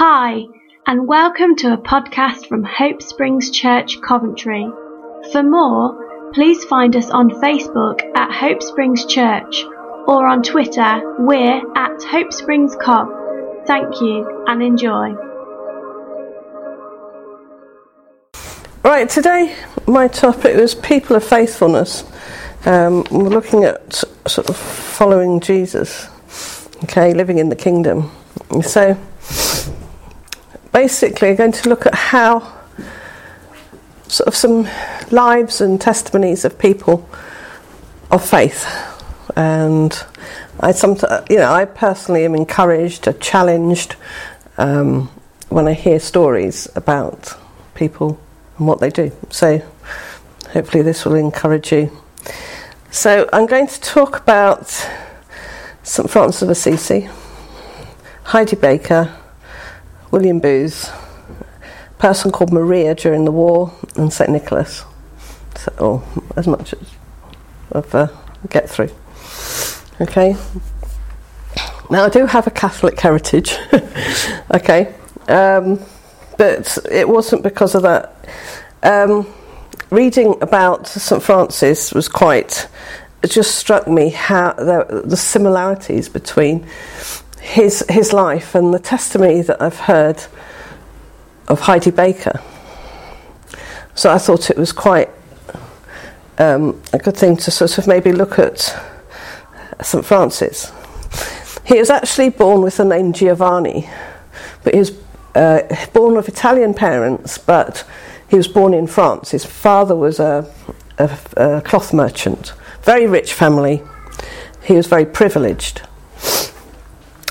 Hi, and welcome to a podcast from Hope Springs Church, Coventry. For more, please find us on Facebook at Hope Springs Church or on Twitter, we're at Hope Springs Cov. Thank you and enjoy. Right, today my topic was people of faithfulness. Um, we're looking at sort of following Jesus, okay, living in the kingdom. So, basically, I'm going to look at how sort of some lives and testimonies of people of faith. And I sometimes, you know, I personally am encouraged, or challenged um, when I hear stories about people and what they do. So, hopefully, this will encourage you. So, I'm going to talk about St Francis of Assisi, Heidi Baker, William Booth, a person called Maria during the war, and St Nicholas. So, or as much as I've uh, get through. Okay. Now I do have a Catholic heritage. okay, um, but it wasn't because of that. Um, reading about St Francis was quite. It just struck me how the, the similarities between his his life and the testimony that I've heard of Heidi Baker. So I thought it was quite um, a good thing to sort of maybe look at St Francis. He was actually born with the name Giovanni, but he was uh, born of Italian parents, but he was born in France. His father was a, a, a cloth merchant, very rich family. He was very privileged.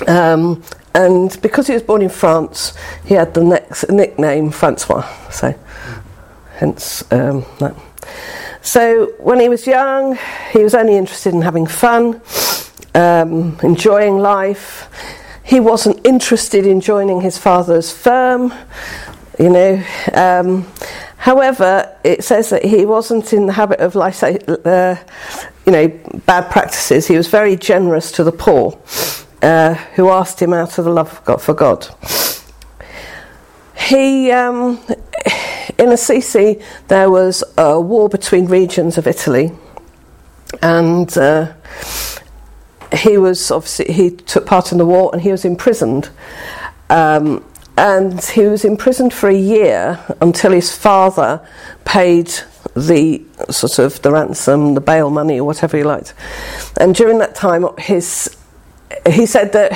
Um, and because he was born in France, he had the next nickname Francois. So, hence um, that. So, when he was young, he was only interested in having fun, um, enjoying life. He wasn't interested in joining his father's firm, you know. Um, however, it says that he wasn't in the habit of, uh, you know, bad practices. He was very generous to the poor uh, who asked him out of the love of God, for God. He, um, in Assisi, there was a war between regions of Italy, and uh, he was obviously he took part in the war, and he was imprisoned. Um, and he was imprisoned for a year until his father paid the sort of the ransom, the bail money, or whatever he liked. And during that time, his he said that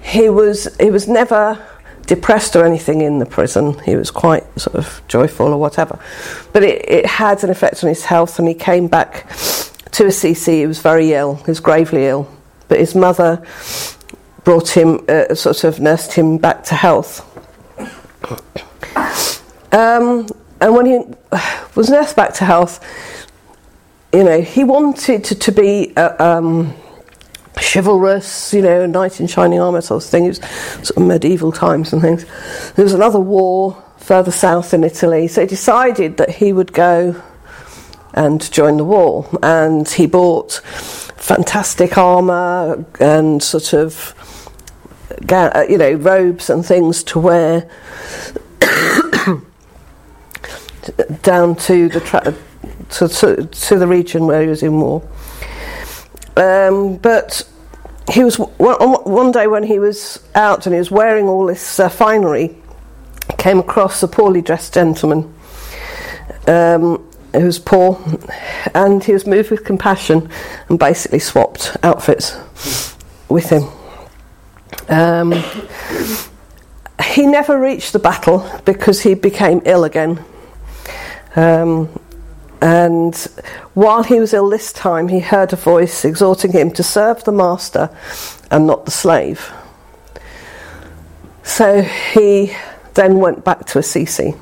he was he was never depressed or anything in the prison. He was quite sort of joyful or whatever. But it, it had an effect on his health, and he came back to Assisi. He was very ill. He was gravely ill. But his mother brought him, uh, sort of nursed him back to health. Um, and when he was nursed back to health, you know, he wanted to, to be. Uh, um, chivalrous, you know, knight in shining armour sort of thing. It was sort of medieval times and things. There was another war further south in Italy, so he decided that he would go and join the war. And he bought fantastic armour and sort of, uh, you know, robes and things to wear down to the tra- to, to, to the region where he was in war. Um, but he was one day when he was out and he was wearing all this uh, finery, came across a poorly dressed gentleman um, who was poor, and he was moved with compassion and basically swapped outfits with him. Um, he never reached the battle because he became ill again. Um, and while he was ill this time, he heard a voice exhorting him to serve the master and not the slave. So he then went back to Assisi.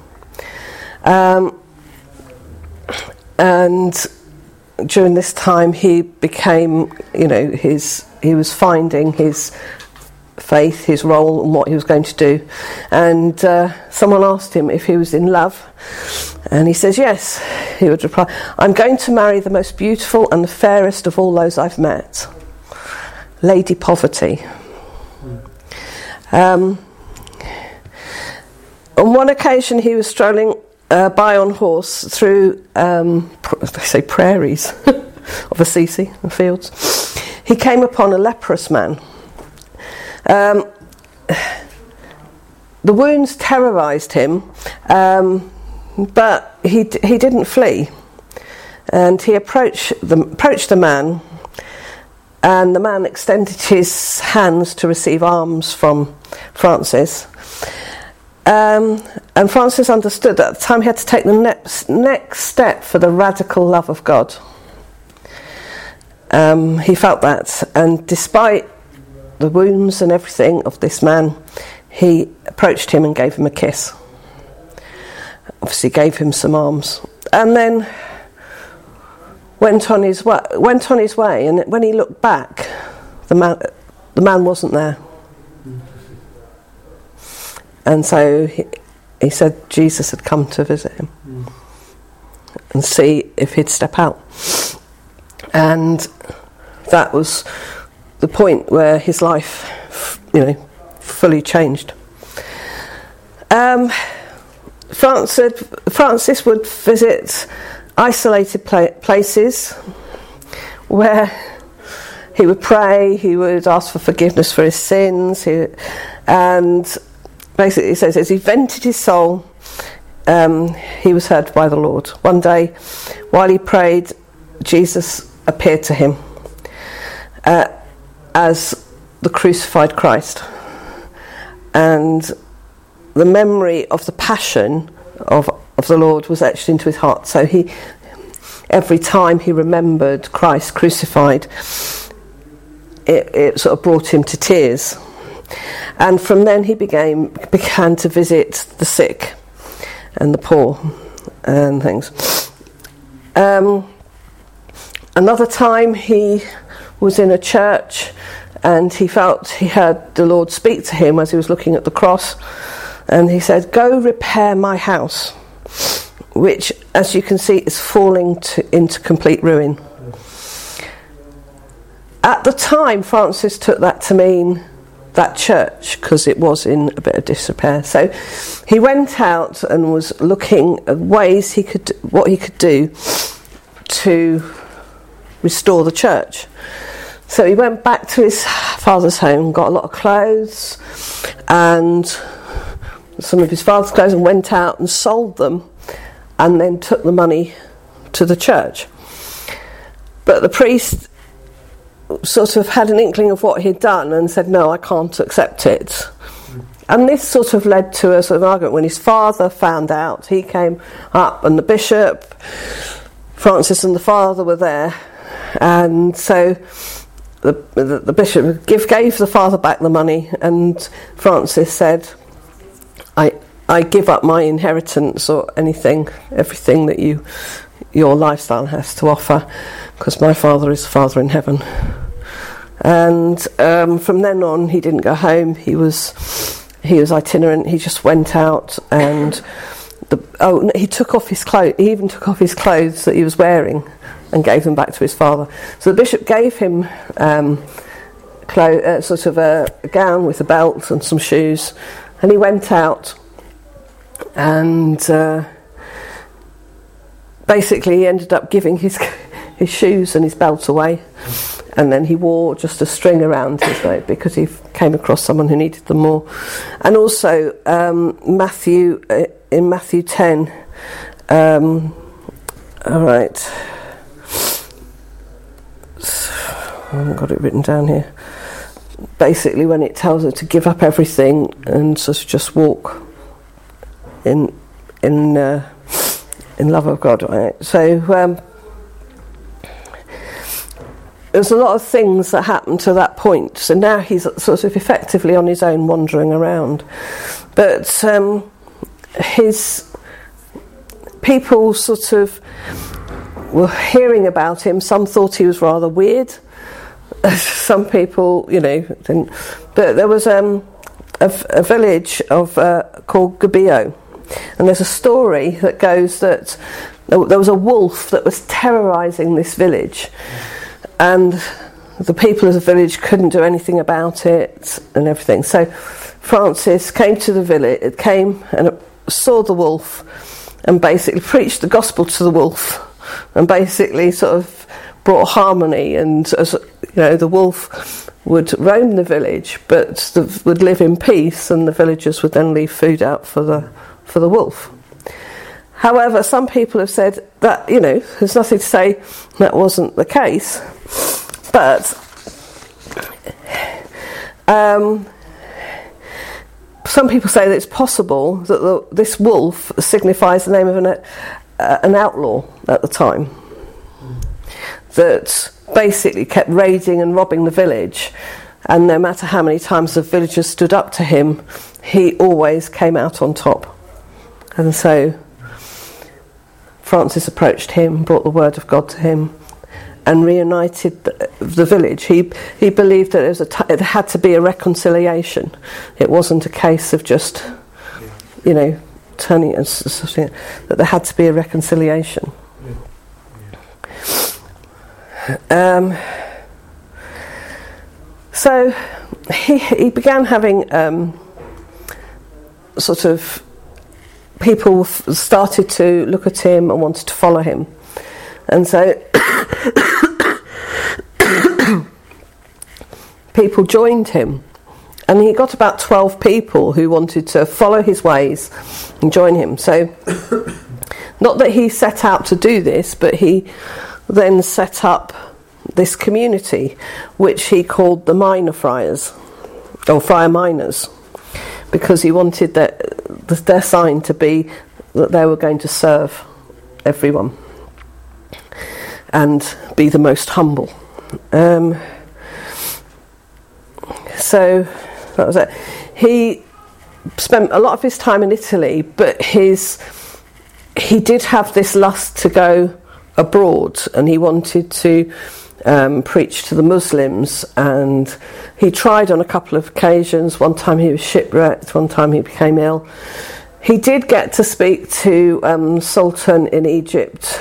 Um, and during this time, he became, you know, his he was finding his faith, his role, and what he was going to do. And uh, someone asked him if he was in love, and he says, Yes. He would reply, I'm going to marry the most beautiful and the fairest of all those I've met, Lady Poverty. Um, on one occasion, he was strolling uh, by on horse through, um, pr- they say prairies of Assisi, the fields. He came upon a leprous man. Um, the wounds terrorised him, um, but he, he didn't flee. And he approached the, approached the man, and the man extended his hands to receive alms from Francis. Um, and Francis understood that at the time he had to take the next, next step for the radical love of God. Um, he felt that, and despite the wounds and everything of this man, he approached him and gave him a kiss. Obviously, gave him some alms, and then went on his way. Went on his way, and when he looked back, the man, the man wasn't there. And so he, he said Jesus had come to visit him and see if he'd step out. And that was the point where his life, you know, fully changed. Um, Francis, Francis would visit isolated places where he would pray, he would ask for forgiveness for his sins, he, and basically, it says as he vented his soul, um, he was heard by the Lord. One day, while he prayed, Jesus appeared to him uh, as the crucified Christ. And the memory of the passion of, of the Lord was etched into his heart. So he, every time he remembered Christ crucified, it, it sort of brought him to tears. And from then he began, began to visit the sick and the poor and things. Um, another time he was in a church and he felt he heard the Lord speak to him as he was looking at the cross. And he said, Go repair my house, which, as you can see, is falling to, into complete ruin. At the time, Francis took that to mean that church because it was in a bit of disrepair. So he went out and was looking at ways he could, what he could do to restore the church. So he went back to his father's home, got a lot of clothes and some of his father's clothes, and went out and sold them, and then took the money to the church. But the priest sort of had an inkling of what he'd done and said, No, I can't accept it. And this sort of led to a sort of argument when his father found out. He came up, and the bishop, Francis, and the father were there. And so the, the, the bishop give, gave the father back the money, and Francis said, I, I give up my inheritance or anything, everything that you, your lifestyle has to offer, because my father is the Father in heaven. And um, from then on, he didn't go home. He was he was itinerant. He just went out and the, oh, he took off his clothes. He even took off his clothes that he was wearing and gave them back to his father. So the bishop gave him um, clo- uh, sort of a, a gown with a belt and some shoes, and he went out and. Uh, basically, he ended up giving his his shoes and his belt away, and then he wore just a string around his neck because he came across someone who needed them more. And also, um, Matthew uh, in Matthew ten. Um, all right. I haven't got it written down here. Basically, when it tells her to give up everything and sort of just walk in in uh, in love of God, right? So um, there's a lot of things that happened to that point. So now he's sort of effectively on his own, wandering around. But um, his people sort of were hearing about him. Some thought he was rather weird. Some people, you know, didn't. But there was um, a, a, village of uh, called Gubbio, and there's a story that goes that there was a wolf that was terrorising this village, and the people of the village couldn't do anything about it and everything. So Francis came to the village, came and saw the wolf and basically preached the gospel to the wolf and basically sort of brought harmony and you know the wolf would roam the village but the, would live in peace and the villagers would then leave food out for the for the wolf. However some people have said that you know there's nothing to say that wasn't the case but um, some people say that it's possible that the, this wolf signifies the name of an, uh, an outlaw at the time. That basically kept raiding and robbing the village. And no matter how many times the villagers stood up to him, he always came out on top. And so Francis approached him, brought the word of God to him, and reunited the, the village. He, he believed that it, was a t- it had to be a reconciliation. It wasn't a case of just, you know, turning it, that there had to be a reconciliation. Um, so he, he began having um, sort of people started to look at him and wanted to follow him. And so people joined him. And he got about 12 people who wanted to follow his ways and join him. So, not that he set out to do this, but he then set up this community, which he called the Minor Friars, or Friar Minors, because he wanted their, their sign to be that they were going to serve everyone and be the most humble. Um, so that was it. He spent a lot of his time in Italy, but his he did have this lust to go abroad, and he wanted to um, preach to the Muslims. And he tried on a couple of occasions. One time he was shipwrecked. One time he became ill. He did get to speak to um, Sultan in Egypt.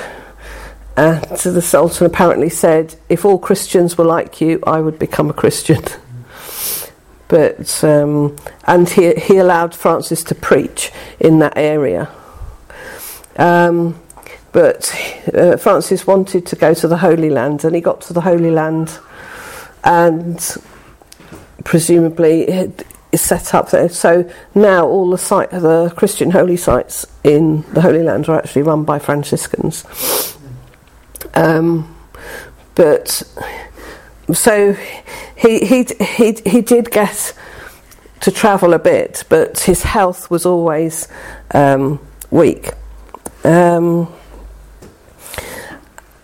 And the Sultan apparently said, "If all Christians were like you, I would become a Christian." but um, and he he allowed Francis to preach in that area. Um, but uh, Francis wanted to go to the Holy Land, and he got to the Holy Land, and presumably it is set up there. So now all the site, the Christian holy sites in the Holy Land are actually run by Franciscans. Um, but so he he he he did get to travel a bit, but his health was always um, weak. Um,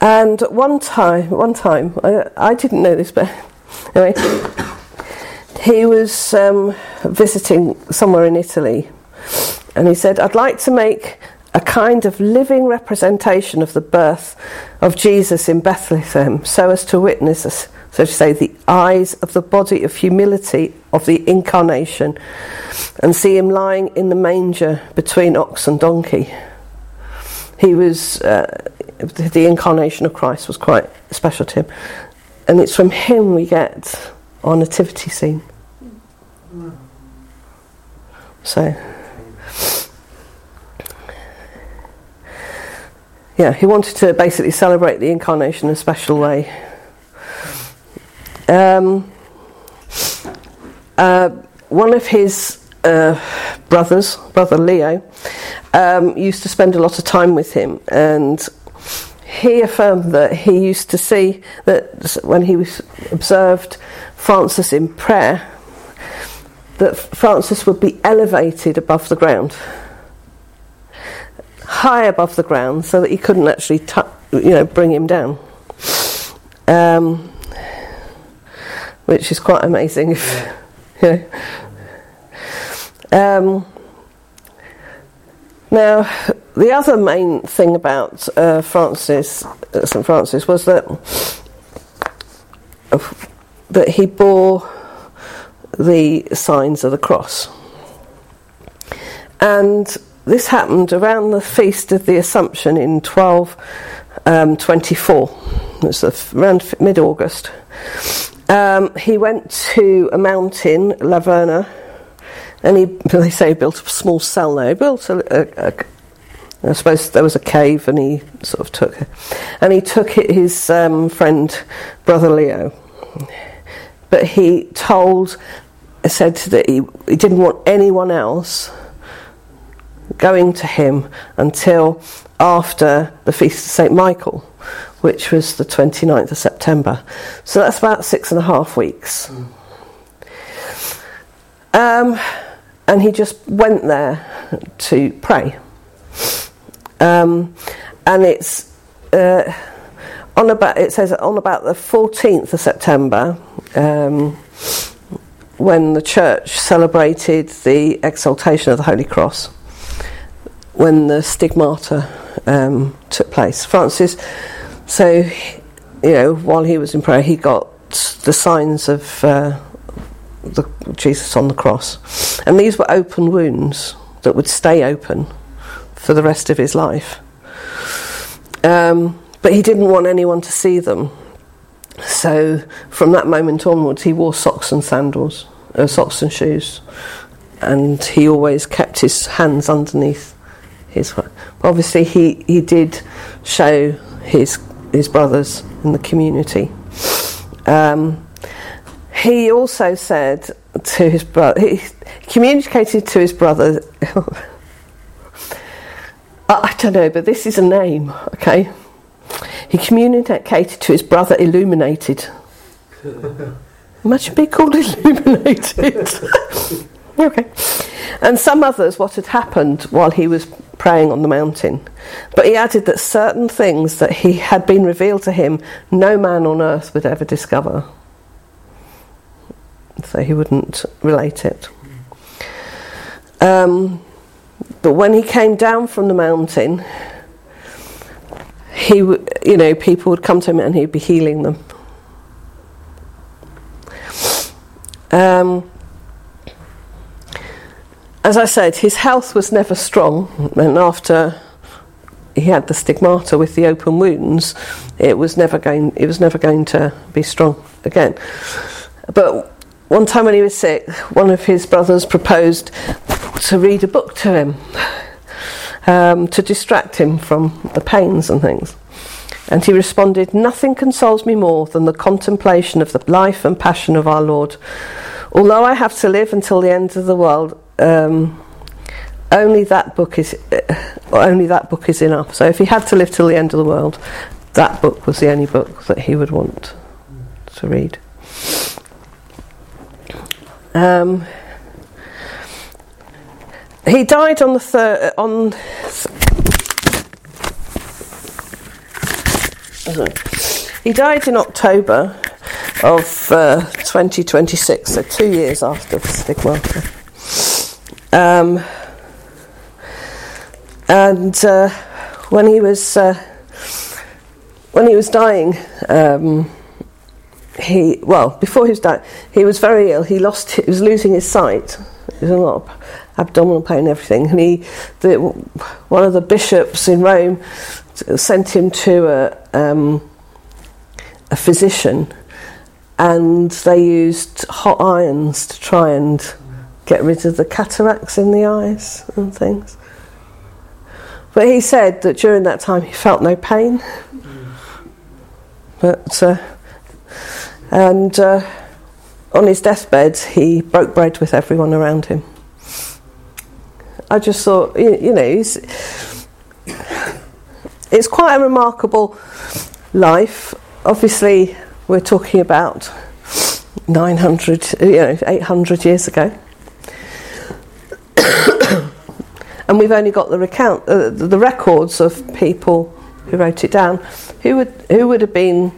and one time, one time, I, I, didn't know this, but anyway, he was um, visiting somewhere in Italy, and he said, "I'd like to make a kind of living representation of the birth of Jesus in Bethlehem, so as to witness." so to say, the eyes of the body of humility of the incarnation, and see him lying in the manger between ox and donkey. He was, uh, the incarnation of Christ was quite special to him. And it's from him we get our nativity scene. So, yeah, he wanted to basically celebrate the incarnation in a special way. Um, uh, one of his uh, brothers, brother Leo, um, used to spend a lot of time with him, and he affirmed that he used to see that when he was observed Francis in prayer, that Francis would be elevated above the ground, high above the ground, so that he couldn't actually, t- you know, bring him down. Um, which is quite amazing. If, you know. Um, now, the other main thing about uh, Francis, uh, St Francis, was that uh, that he bore the signs of the cross, and this happened around the feast of the Assumption in twelve um, twenty four. It's around mid August Um, he went to a mountain, La Verna, and he, they say, he built a small cell there. He built a, a, a I suppose there was a cave, and he sort of took it. And he took it, his um, friend, brother Leo. But he told, said that he, he didn't want anyone else going to him until after the Feast of St. Michael, which was the 29th of September. So that's about six and a half weeks. Um, and he just went there to pray. Um, and it's uh, on about it says on about the 14th of September um, when the church celebrated the exaltation of the Holy Cross when the stigmata um, took place. Francis, so you know, while he was in prayer, he got the signs of uh, the Jesus on the cross, and these were open wounds that would stay open for the rest of his life. Um, but he didn't want anyone to see them. So from that moment onwards, he wore socks and sandals, uh, socks and shoes, and he always kept his hands underneath his. Obviously, he, he did show his his brothers in the community. Um, he also said to his brother, he communicated to his brother. I don't know, but this is a name, okay? He communicated to his brother Illuminated. Imagine being called Illuminated. okay. And some others, what had happened while he was praying on the mountain. But he added that certain things that he had been revealed to him, no man on earth would ever discover. So he wouldn't relate it. Um, but when he came down from the mountain, he, you know, people would come to him and he'd be healing them. Um, as I said, his health was never strong, and after he had the stigmata with the open wounds, it was never going. It was never going to be strong again. But one time when he was sick, one of his brothers proposed to read a book to him um, to distract him from the pains and things. And he responded, Nothing consoles me more than the contemplation of the life and passion of our Lord. Although I have to live until the end of the world, um, only that book is uh, only that book is enough. So if he had to live till the end of the world, that book was the only book that he would want to read. Um, he died on the third on. He died in October of uh, 2026, so two years after the stigmata. Um, and uh, when he was uh, when he was dying, um, he well before he was dying, he was very ill. He lost, he was losing his sight. A lot of abdominal pain and everything. And he, the, one of the bishops in Rome, sent him to a um, a physician, and they used hot irons to try and get rid of the cataracts in the eyes and things. But he said that during that time he felt no pain. But uh, and uh, on his deathbed, he broke bread with everyone around him. I just thought, you, you know, it's, it's quite a remarkable life. Obviously, we're talking about 900, you know, 800 years ago. and we've only got the recount, uh, the records of people who wrote it down, who would who would have been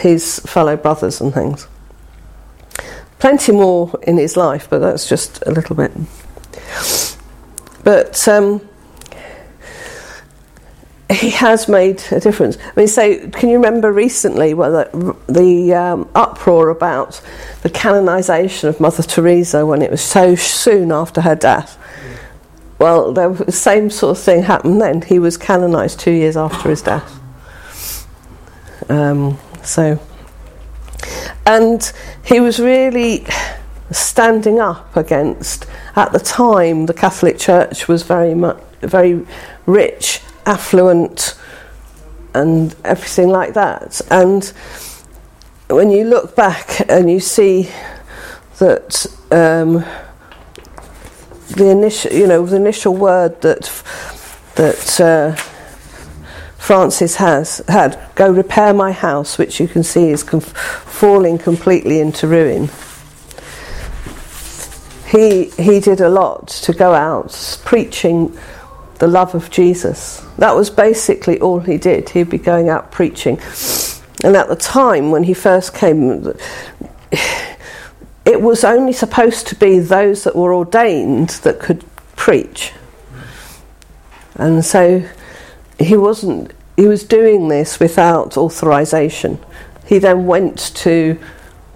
his fellow brothers and things. Plenty more in his life, but that's just a little bit. But um, he has made a difference. I mean, so can you remember recently whether the um, uproar about the canonisation of Mother Teresa when it was so soon after her death? Well, the same sort of thing happened then. He was canonised two years after his death. Um, so, and he was really standing up against. At the time, the Catholic Church was very much very rich, affluent, and everything like that. And when you look back and you see that um, the initial, you know, the initial word that that uh, Francis has had, "Go repair my house," which you can see is com- falling completely into ruin. He he did a lot to go out preaching the love of Jesus. That was basically all he did. He'd be going out preaching. And at the time when he first came, it was only supposed to be those that were ordained that could preach. And so he wasn't, he was doing this without authorization. He then went to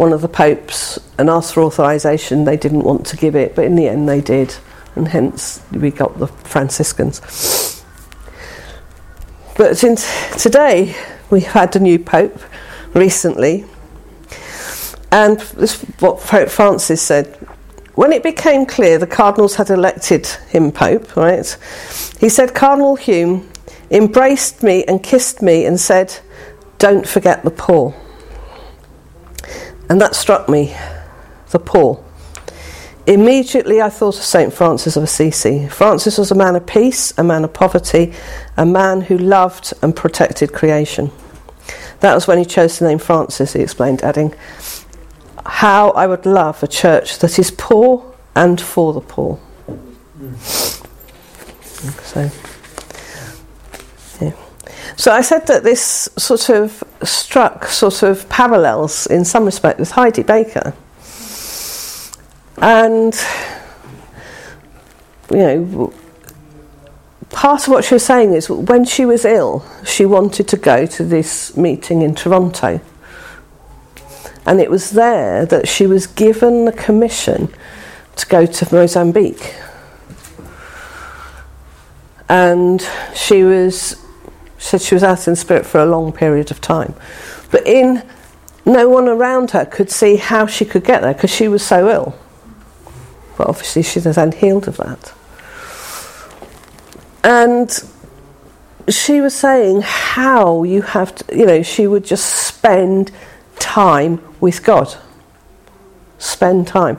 one of the popes and asked for authorization. They didn't want to give it, but in the end they did, and hence we got the Franciscans. But since today, we've had a new pope recently, and this is what Pope Francis said. When it became clear the cardinals had elected him Pope, right, he said, Cardinal Hummes embraced me and kissed me and said, Don't forget the poor. And that struck me, the poor. Immediately I thought of St. Francis of Assisi. Francis was a man of peace, a man of poverty, a man who loved and protected creation. That was when he chose the name Francis, he explained, adding, how I would love a church that is poor and for the poor. Hmm. So, yeah. So I said that this sort of struck sort of parallels in some respect with Heidi Baker. And, you know, part of what she was saying is when she was ill, she wanted to go to this meeting in Toronto and it was there that she was given the commission to go to Mozambique. And she was said she was out in spirit for a long period of time. But in no one around her could see how she could get there because she was so ill. But obviously she then healed of that. And she was saying how you have to, you know, she would just spend time with God. Spend time.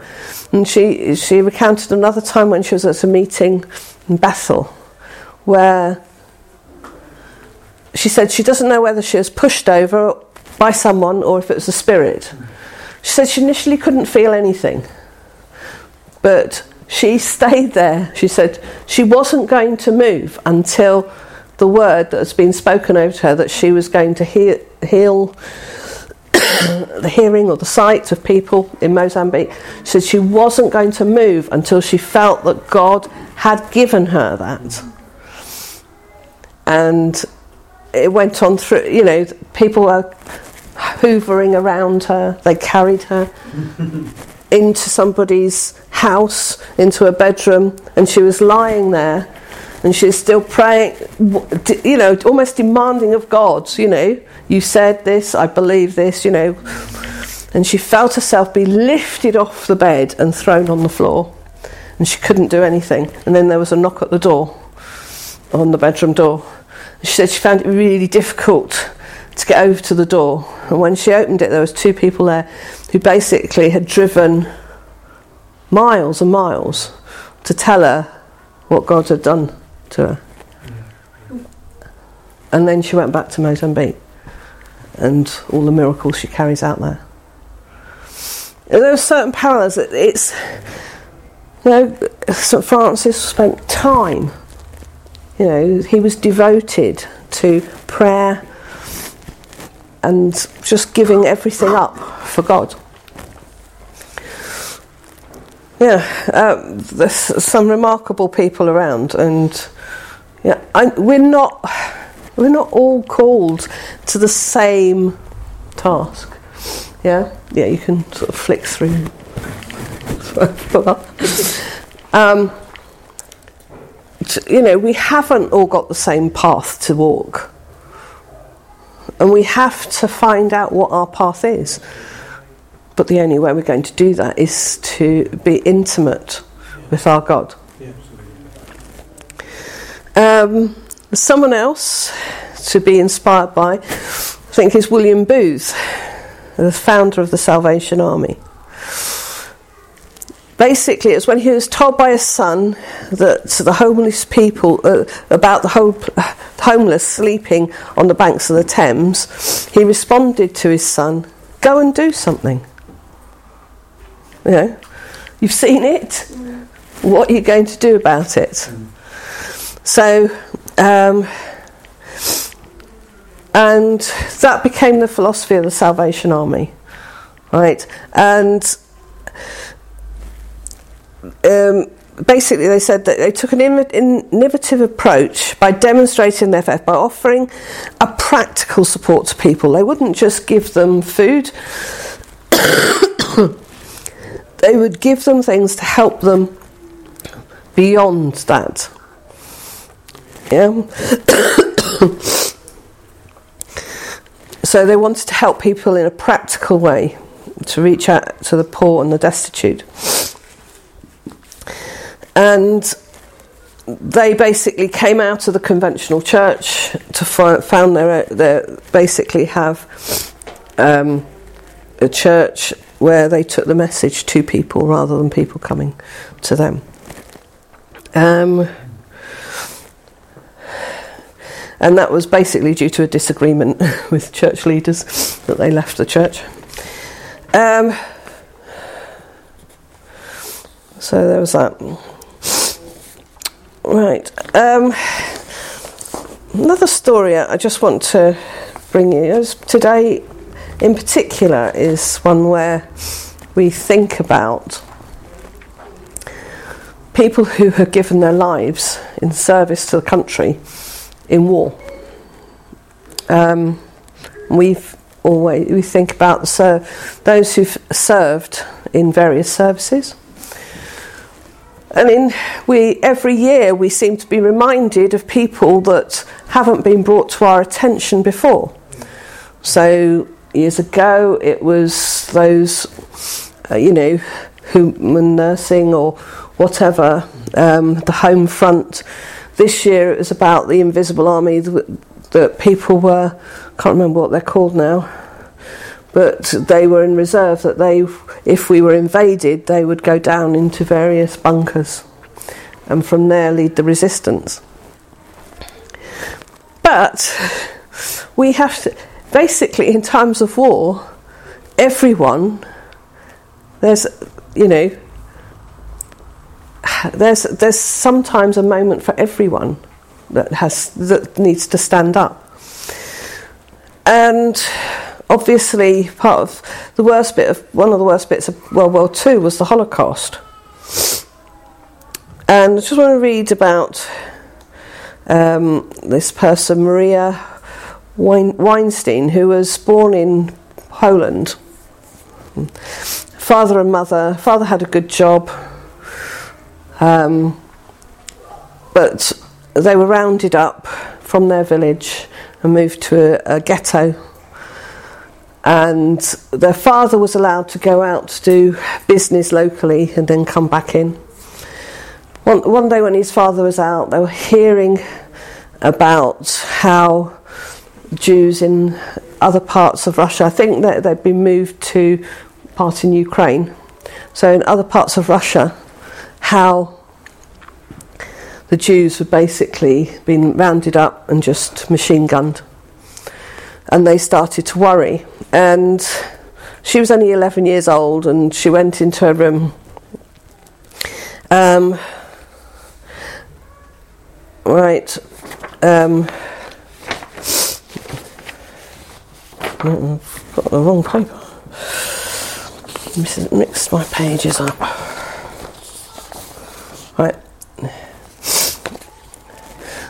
And she, she recounted another time when she was at a meeting in Bethel where she said she doesn't know whether she was pushed over by someone or if it was a spirit. She said she initially couldn't feel anything, but she stayed there. She said she wasn't going to move until the word that has been spoken over to her that she was going to heal, heal the hearing or the sight of people in Mozambique. She said she wasn't going to move until she felt that God had given her that. And it went on through, you know, people were hoovering around her, they carried her into somebody's house, into a bedroom, and she was lying there and she's still praying, you know, almost demanding of God, you know, you said this, I believe this, you know. And she felt herself be lifted off the bed and thrown on the floor. And she couldn't do anything. And then there was a knock at the door, on the bedroom door. She said she found it really difficult to get over to the door. And when she opened it, there was two people there who basically had driven miles and miles to tell her what God had done to her. And then she went back to Mozambique and all the miracles she carries out there. And there are certain parallels. It's, you know, St. Francis spent time, you know, he was devoted to prayer and just giving everything up for God. Yeah, um, there's some remarkable people around, and yeah, I, we're not we're not all called to the same task. Yeah, yeah, you can sort of flick through. um, you know, we haven't all got the same path to walk, and we have to find out what our path is. but the only way we're going to do that is to be intimate with our God. Um, someone else to be inspired by, I think, is William Booth, the founder of the Salvation Army. Basically, it's when he was told by his son that the homeless people, uh, about the whole, homeless sleeping on the banks of the Thames, he responded to his son, Go and do something. You know, you've seen it. What are you going to do about it? So, um, and that became the philosophy of the Salvation Army, right? And um, basically, they said that they took an innovative approach by demonstrating their faith by offering a practical support to people. They wouldn't just give them food. they would give them things to help them beyond that. Yeah. so they wanted to help people in a practical way to reach out to the poor and the destitute. And they basically came out of the conventional church to found their, their basically have um, a church where they took the message to people rather than people coming to them. Um, and that was basically due to a disagreement with church leaders that they left the church. Um, so there was that. Right. Um, another story I just want to bring you today, in particular, is one where we think about people who have given their lives in service to the country in war. Um, we've always we think about the ser- those who've served in various services. And in we every year we seem to be reminded of people that haven't been brought to our attention before. So years ago it was those uh, you know human nursing or whatever um, the home front. This year it was about the invisible army that, that people were I can't remember what they're called now but they were in reserve that they, if we were invaded, they would go down into various bunkers and from there lead the resistance. But we have to, basically, in times of war, everyone, there's, you know, there's, there's sometimes a moment for everyone that has that needs to stand up. And obviously part of the worst bit of one of the worst bits of World War II was the Holocaust. And I just want to read about um, this person, Maria Weinstein, who was born in Poland. Father and mother, father had a good job, um, but they were rounded up from their village and moved to a, a ghetto and their father was allowed to go out to do business locally and then come back in. One, one day when his father was out, they were hearing about how Jews in other parts of Russia, I think that they'd been moved to part in Ukraine, so in other parts of Russia, how the Jews were basically being rounded up and just machine gunned and they started to worry. And she was only 11 years old, and she went into her room. Um, right. Um, I've got the wrong paper. Mixed my pages up. Right.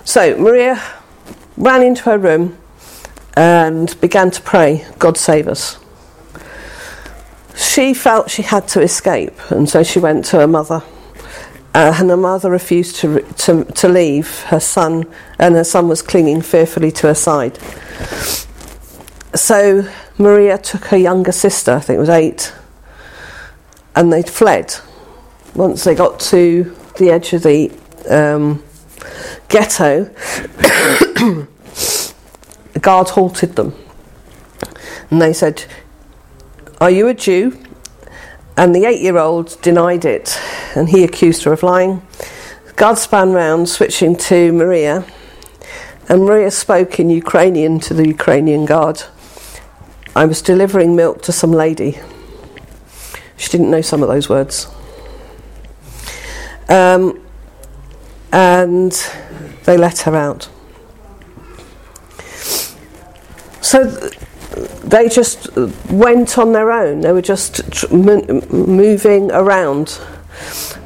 So Maria ran into her room and began to pray, God save us. She felt she had to escape, and so she went to her mother. Uh, and her mother refused to, to, to leave her son, and her son was clinging fearfully to her side. So Maria took her younger sister, I think it was eight, and they fled. Once they got to the edge of the um, ghetto, the guard halted them and they said, Are you a Jew? And the eight year old denied it and he accused her of lying. The guard span round, switching to Maria, and Maria spoke in Ukrainian to the Ukrainian guard. I was delivering milk to some lady. She didn't know some of those words. Um, and they let her out. So th- they just went on their own. They were just tr- moving around.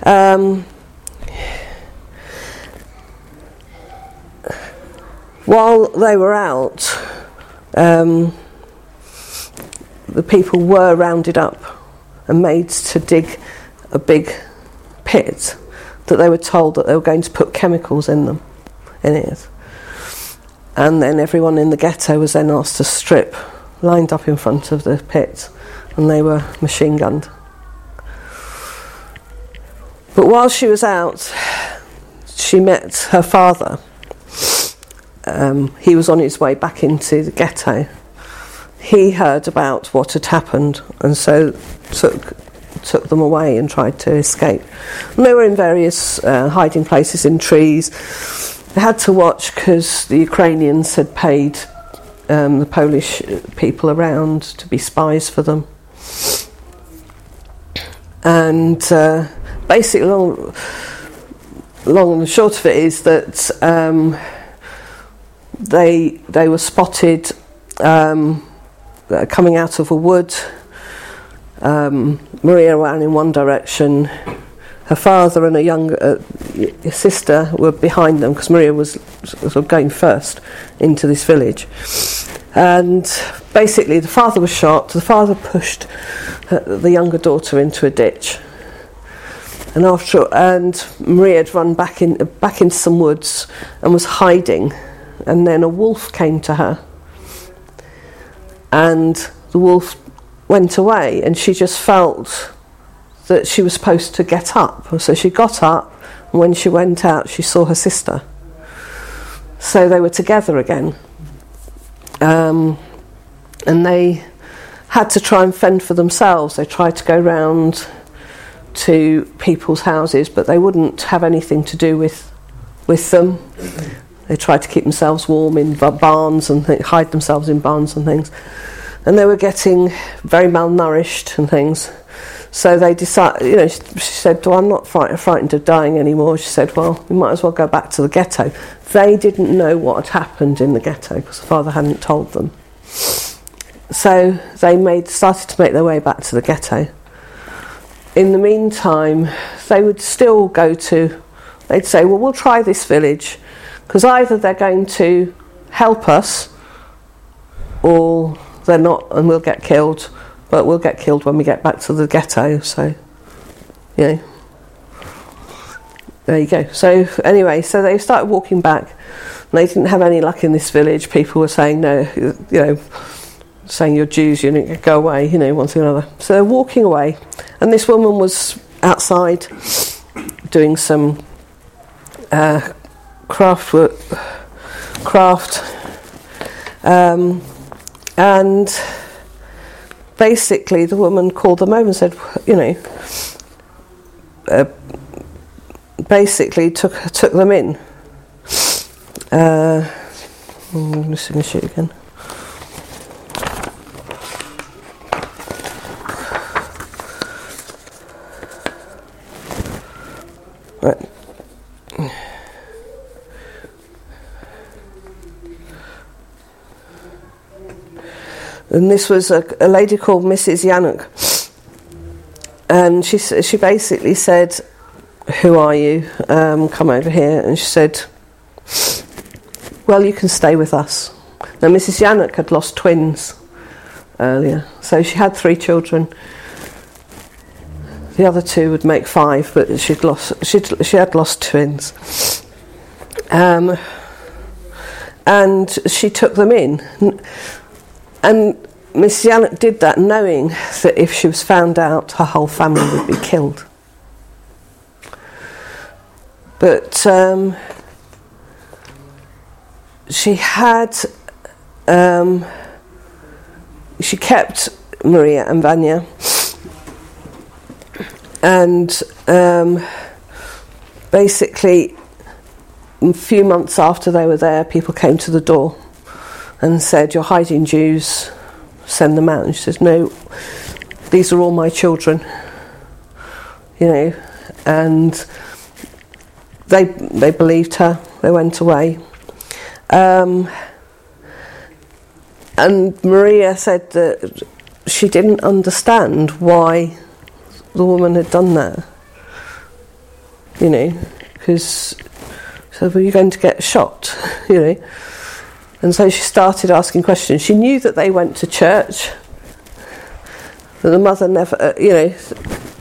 Um, while they were out, um, the people were rounded up and made to dig a big pit that they were told that they were going to put chemicals in them, in it. And then everyone in the ghetto was then asked to strip, lined up in front of the pit, and they were machine gunned. But while she was out, she met her father. Um, he was on his way back into the ghetto. He heard about what had happened and so took took them away and tried to escape. And they were in various uh, hiding places in trees. They had to watch because the Ukrainians had paid um, the Polish people around to be spies for them. And uh, basically, long, long and short of it is that um, they they were spotted um, coming out of a wood. Um, Maria ran in one direction. Her father and a younger uh, sister were behind them because Maria was sort of going first into this village. And basically, the father was shot. The father pushed her, the younger daughter into a ditch. And after, and Maria had run back in back into some woods and was hiding. And then a wolf came to her, and the wolf went away, and she just felt that she was supposed to get up. So she got up, and when she went out, she saw her sister. So they were together again. Um, and they had to try and fend for themselves. They tried to go round to people's houses, but they wouldn't have anything to do with with them. They tried to keep themselves warm in barns and th- hide themselves in barns and things. And they were getting very malnourished and things. So they decided, you know, she, she said, well, I'm not fright- frightened of dying anymore. She said, well, we might as well go back to the ghetto. They didn't know what had happened in the ghetto because the father hadn't told them. So they made, started to make their way back to the ghetto. In the meantime, they would still go to, they'd say, well, we'll try this village because either they're going to help us or they're not and we'll get killed but we'll get killed when we get back to the ghetto so know there you go. So anyway so they started walking back. They didn't have any luck in this village. People were saying no you know saying you're Jews you need to go away you know one thing or another. So they're walking away. And this woman was outside doing some uh, craft work, craft, um, and basically the woman called them over and said, you know, uh, basically took took them in. Uh, I'm going to shoot again. And this was a, a lady called Mrs. Yanuk. And she she basically said, "Who are you? Um, come over here." And she said, "Well, you can stay with us." Now, Mrs. Yanuk had lost twins earlier, so she had three children. The other two would make five, but she'd lost she'd, she had lost twins. Um, and she took them in and Miss Janet did that knowing that if she was found out, her whole family would be killed. But um, she had, um, she kept Maria and Vanya, and um, basically, a few months after they were there, people came to the door and said, You're hiding Jews, send them out. And she says, No, these are all my children. You know, and they they believed her. They went away. Um, and Maria said that she didn't understand why the woman had done that. You know, because so were you going to get shot? you know. And so she started asking questions. She knew that they went to church. That the mother never, uh, you know,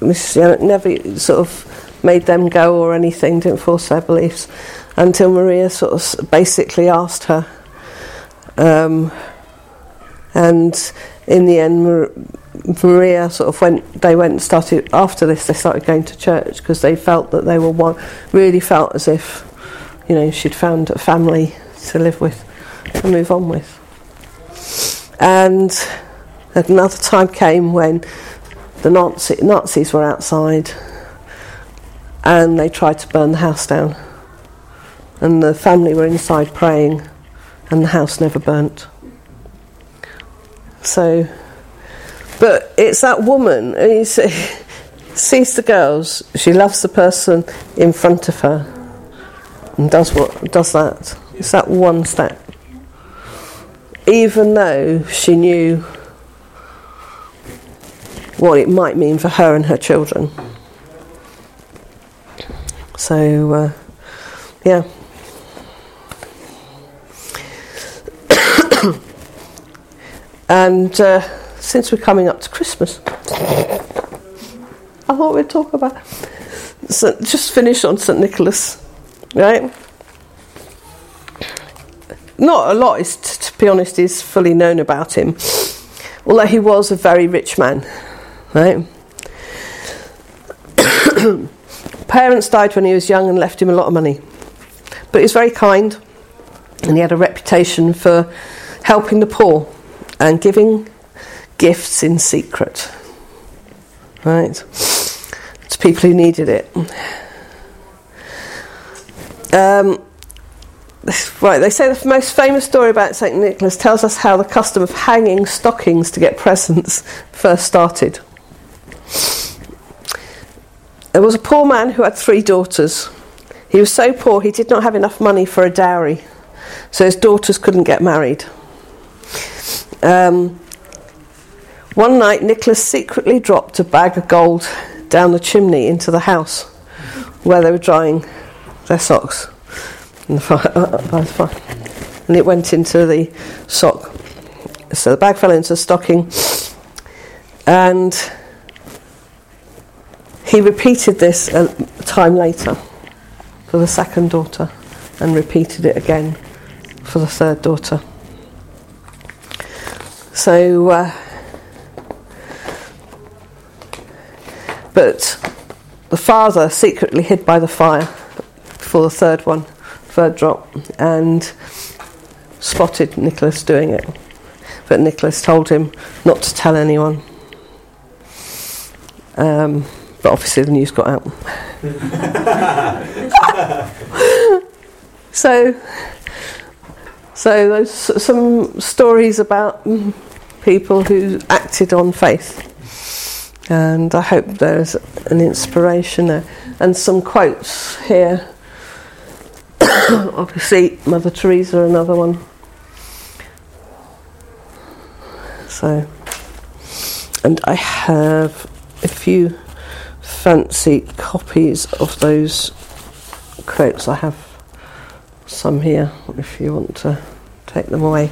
Mrs. Janet never sort of made them go or anything, didn't force their beliefs, until Maria sort of basically asked her. Um, and in the end, Maria sort of went. They went and started after this. They started going to church because they felt that they were one. Really felt as if, you know, she'd found a family to live with and move on with. And another time came when the Nazi, Nazis were outside and they tried to burn the house down. And the family were inside praying, and the house never burnt. So, but it's that woman, you see, sees the girls, she loves the person in front of her, and does what does that. It's that one step even though she knew what it might mean for her and her children. So, uh, yeah. and uh, since we're coming up to Christmas, I thought we'd talk about So just finish on St Nicholas, right? Not a lot, is, to be honest, is fully known about him. Although he was a very rich man, right? Parents died when he was young and left him a lot of money. But he was very kind and he had a reputation for helping the poor and giving gifts in secret, right? To people who needed it. Um, Right, they say the most famous story about St. Nicholas tells us how the custom of hanging stockings to get presents first started. There was a poor man who had three daughters. He was so poor he did not have enough money for a dowry, so his daughters couldn't get married. Um, one night, Nicholas secretly dropped a bag of gold down the chimney into the house where they were drying their socks and, and it went into the sock. So the bag fell into the stocking, and he repeated this a time later for the second daughter, and repeated it again for the third daughter. So, uh, but the father secretly hid by the fire for the third one third drop and spotted Nicholas doing it. But Nicholas told him not to tell anyone. Um, but obviously the news got out. so, so those some stories about people who acted on faith, and I hope there's an inspiration there, and some quotes here obviously Mother Teresa, another one. So, and I have a few fancy copies of those quotes. I have some here if you want to take them away.